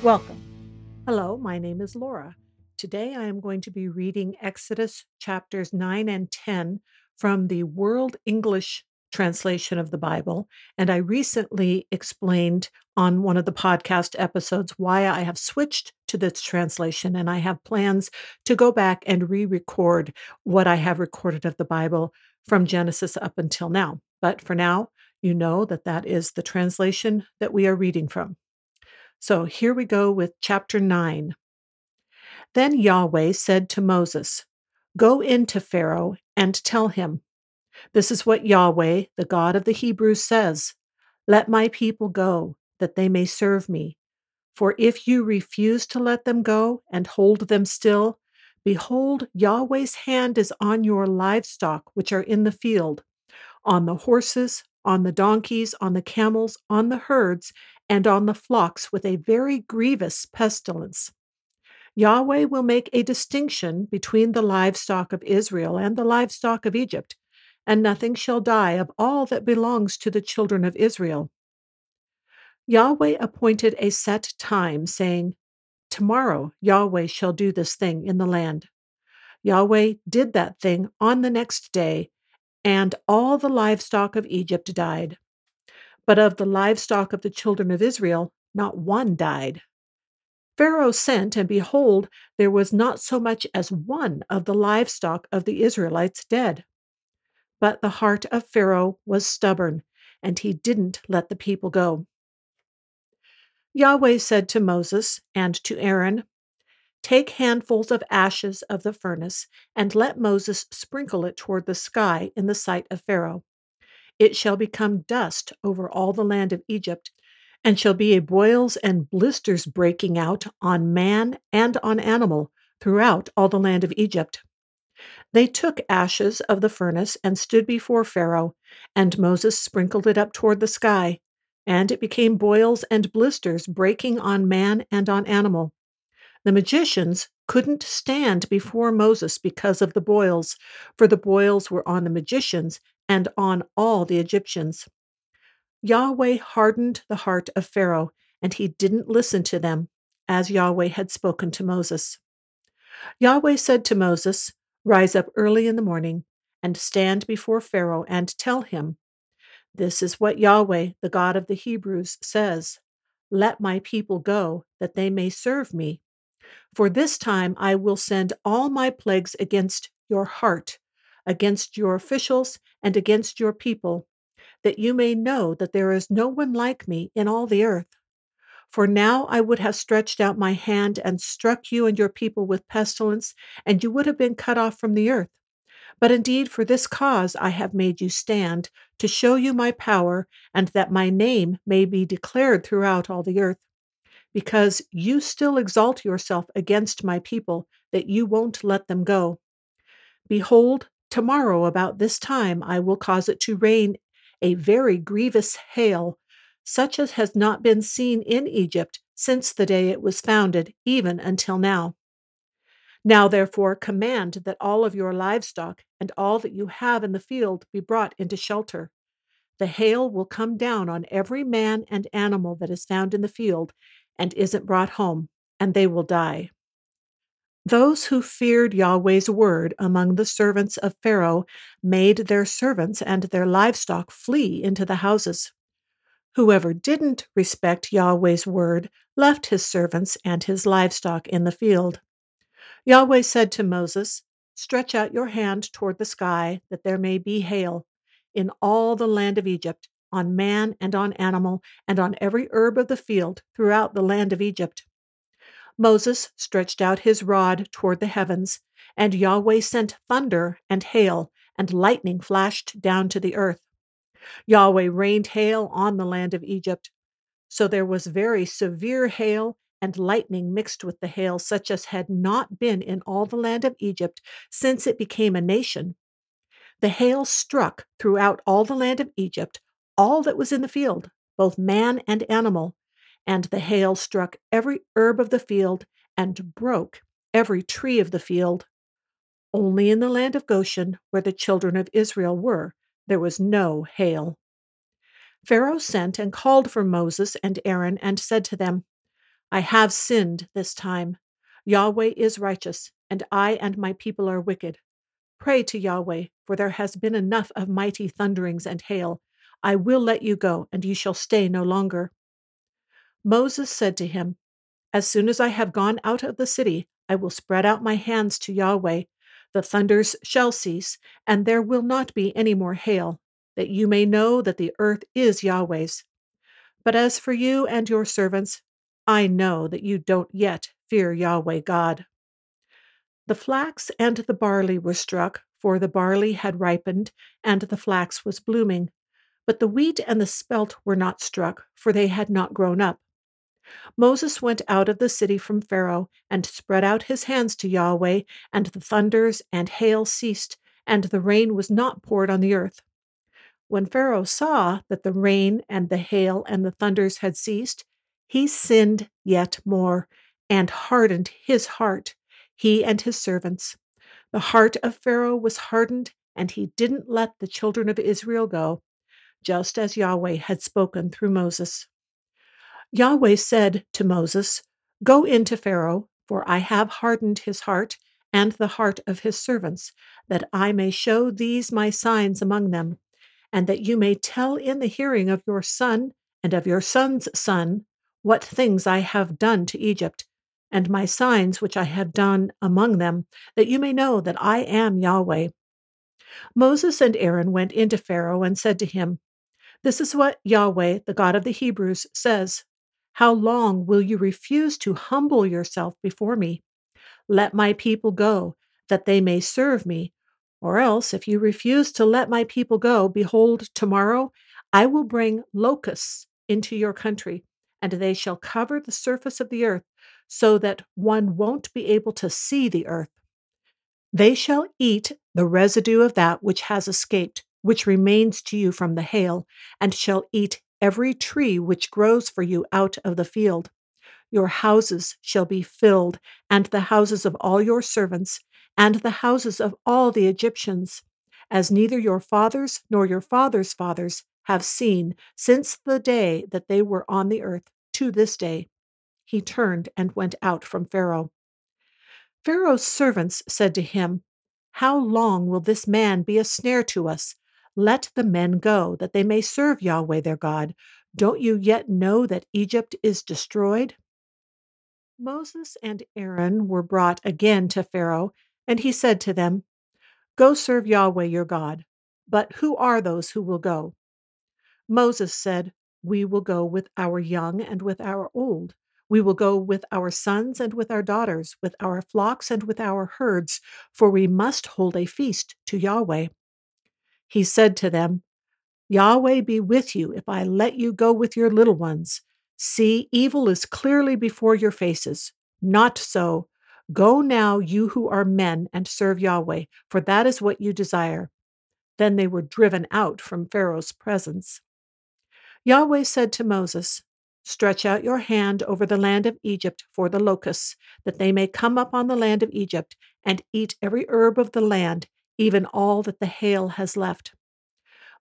Welcome. Hello, my name is Laura. Today I am going to be reading Exodus chapters 9 and 10 from the World English translation of the Bible. And I recently explained on one of the podcast episodes why I have switched to this translation. And I have plans to go back and re record what I have recorded of the Bible from Genesis up until now. But for now, you know that that is the translation that we are reading from. So here we go with chapter 9. Then Yahweh said to Moses, Go in to Pharaoh and tell him, This is what Yahweh, the God of the Hebrews, says Let my people go, that they may serve me. For if you refuse to let them go and hold them still, behold, Yahweh's hand is on your livestock which are in the field, on the horses, on the donkeys, on the camels, on the herds, and on the flocks with a very grievous pestilence. Yahweh will make a distinction between the livestock of Israel and the livestock of Egypt, and nothing shall die of all that belongs to the children of Israel. Yahweh appointed a set time, saying, Tomorrow Yahweh shall do this thing in the land. Yahweh did that thing on the next day, and all the livestock of Egypt died. But of the livestock of the children of Israel, not one died. Pharaoh sent, and behold, there was not so much as one of the livestock of the Israelites dead. But the heart of Pharaoh was stubborn, and he didn't let the people go. Yahweh said to Moses and to Aaron, Take handfuls of ashes of the furnace, and let Moses sprinkle it toward the sky in the sight of Pharaoh. It shall become dust over all the land of Egypt, and shall be a boils and blisters breaking out on man and on animal throughout all the land of Egypt. They took ashes of the furnace and stood before Pharaoh, and Moses sprinkled it up toward the sky, and it became boils and blisters breaking on man and on animal. The magicians couldn't stand before Moses because of the boils, for the boils were on the magicians and on all the Egyptians. Yahweh hardened the heart of Pharaoh, and he didn't listen to them, as Yahweh had spoken to Moses. Yahweh said to Moses, Rise up early in the morning, and stand before Pharaoh, and tell him, This is what Yahweh, the God of the Hebrews, says Let my people go, that they may serve me. For this time I will send all my plagues against your heart, against your officials, and against your people, that you may know that there is no one like me in all the earth. For now I would have stretched out my hand and struck you and your people with pestilence, and you would have been cut off from the earth. But indeed, for this cause I have made you stand, to show you my power, and that my name may be declared throughout all the earth because you still exalt yourself against my people, that you won't let them go. Behold, tomorrow about this time I will cause it to rain a very grievous hail, such as has not been seen in Egypt since the day it was founded, even until now. Now, therefore, command that all of your livestock and all that you have in the field be brought into shelter. The hail will come down on every man and animal that is found in the field, and isn't brought home, and they will die. Those who feared Yahweh's word among the servants of Pharaoh made their servants and their livestock flee into the houses. Whoever didn't respect Yahweh's word left his servants and his livestock in the field. Yahweh said to Moses, Stretch out your hand toward the sky, that there may be hail in all the land of Egypt, on man and on animal, and on every herb of the field throughout the land of Egypt. Moses stretched out his rod toward the heavens, and Yahweh sent thunder and hail, and lightning flashed down to the earth. Yahweh rained hail on the land of Egypt. So there was very severe hail and lightning mixed with the hail, such as had not been in all the land of Egypt since it became a nation. The hail struck throughout all the land of Egypt, all that was in the field, both man and animal, and the hail struck every herb of the field and broke every tree of the field. Only in the land of Goshen, where the children of Israel were, there was no hail. Pharaoh sent and called for Moses and Aaron and said to them, I have sinned this time. Yahweh is righteous, and I and my people are wicked. Pray to Yahweh, for there has been enough of mighty thunderings and hail. I will let you go, and you shall stay no longer. Moses said to him, As soon as I have gone out of the city, I will spread out my hands to Yahweh. The thunders shall cease, and there will not be any more hail, that you may know that the earth is Yahweh's. But as for you and your servants, I know that you don't yet fear Yahweh God. The flax and the barley were struck, for the barley had ripened, and the flax was blooming. But the wheat and the spelt were not struck, for they had not grown up. Moses went out of the city from Pharaoh and spread out his hands to Yahweh, and the thunders and hail ceased, and the rain was not poured on the earth. When Pharaoh saw that the rain and the hail and the thunders had ceased, he sinned yet more and hardened his heart, he and his servants. The heart of Pharaoh was hardened, and he didn't let the children of Israel go, just as Yahweh had spoken through Moses. Yahweh said to Moses, Go into Pharaoh, for I have hardened his heart and the heart of his servants, that I may show these my signs among them and that you may tell in the hearing of your son and of your son's son what things I have done to Egypt, and my signs which I have done among them, that you may know that I am Yahweh. Moses and Aaron went into Pharaoh and said to him, This is what Yahweh, the God of the Hebrews, says How long will you refuse to humble yourself before me? Let my people go, that they may serve me, or else, if you refuse to let my people go, behold, tomorrow I will bring locusts into your country, and they shall cover the surface of the earth, so that one won't be able to see the earth. They shall eat the residue of that which has escaped, which remains to you from the hail, and shall eat every tree which grows for you out of the field. Your houses shall be filled, and the houses of all your servants, and the houses of all the Egyptians, as neither your fathers nor your fathers' fathers have seen since the day that they were on the earth to this day. He turned and went out from Pharaoh. Pharaoh's servants said to him, How long will this man be a snare to us? Let the men go, that they may serve Yahweh their God. Don't you yet know that Egypt is destroyed? Moses and Aaron were brought again to Pharaoh, and he said to them, Go serve Yahweh your God. But who are those who will go? Moses said, We will go with our young and with our old. We will go with our sons and with our daughters, with our flocks and with our herds, for we must hold a feast to Yahweh. He said to them, Yahweh be with you if I let you go with your little ones. See, evil is clearly before your faces. Not so. Go now, you who are men, and serve Yahweh, for that is what you desire. Then they were driven out from Pharaoh's presence. Yahweh said to Moses, Stretch out your hand over the land of Egypt for the locusts, that they may come up on the land of Egypt and eat every herb of the land, even all that the hail has left.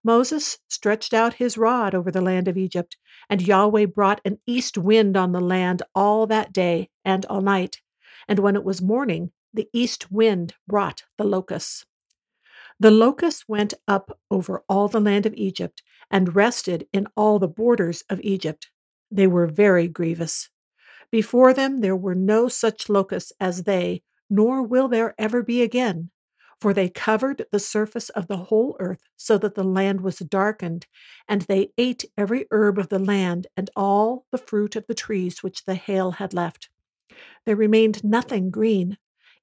Moses stretched out his rod over the land of Egypt, and Yahweh brought an east wind on the land all that day and all night and when it was morning, the east wind brought the locusts. The locusts went up over all the land of Egypt and rested in all the borders of Egypt. They were very grievous. Before them there were no such locusts as they, nor will there ever be again. For they covered the surface of the whole earth so that the land was darkened, and they ate every herb of the land and all the fruit of the trees which the hail had left. There remained nothing green,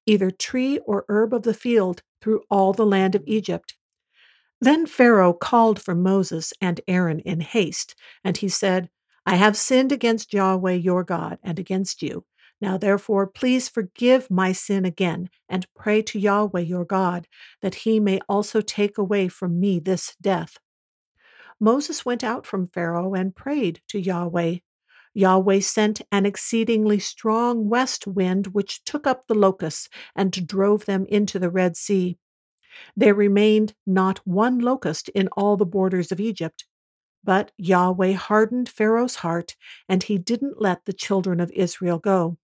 either tree or herb of the field, through all the land of Egypt. Then Pharaoh called for Moses and Aaron in haste, and he said, I have sinned against Yahweh your God and against you. Now therefore, please forgive my sin again, and pray to Yahweh your God, that he may also take away from me this death. Moses went out from Pharaoh and prayed to Yahweh. Yahweh sent an exceedingly strong west wind, which took up the locusts and drove them into the Red Sea. There remained not one locust in all the borders of Egypt. But Yahweh hardened Pharaoh's heart, and he didn't let the children of Israel go.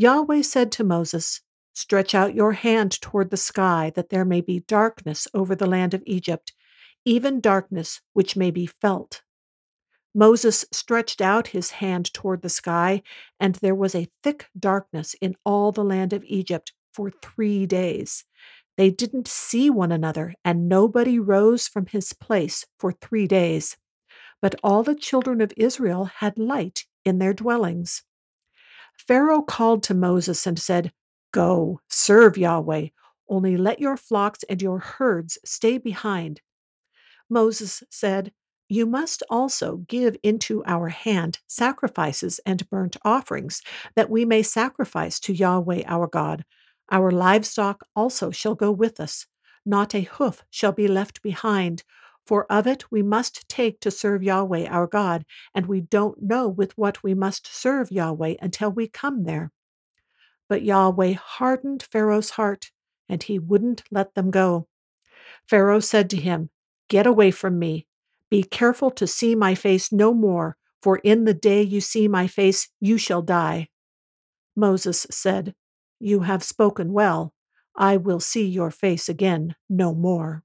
Yahweh said to Moses, Stretch out your hand toward the sky, that there may be darkness over the land of Egypt, even darkness which may be felt. Moses stretched out his hand toward the sky, and there was a thick darkness in all the land of Egypt for three days. They didn't see one another, and nobody rose from his place for three days. But all the children of Israel had light in their dwellings. Pharaoh called to Moses and said, Go, serve Yahweh, only let your flocks and your herds stay behind. Moses said, You must also give into our hand sacrifices and burnt offerings, that we may sacrifice to Yahweh our God. Our livestock also shall go with us. Not a hoof shall be left behind, for of it we must take to serve Yahweh our God, and we don't know with what we must serve Yahweh until we come there. But Yahweh hardened Pharaoh's heart, and he wouldn't let them go. Pharaoh said to him, Get away from me. Be careful to see my face no more, for in the day you see my face, you shall die. Moses said, You have spoken well. I will see your face again no more.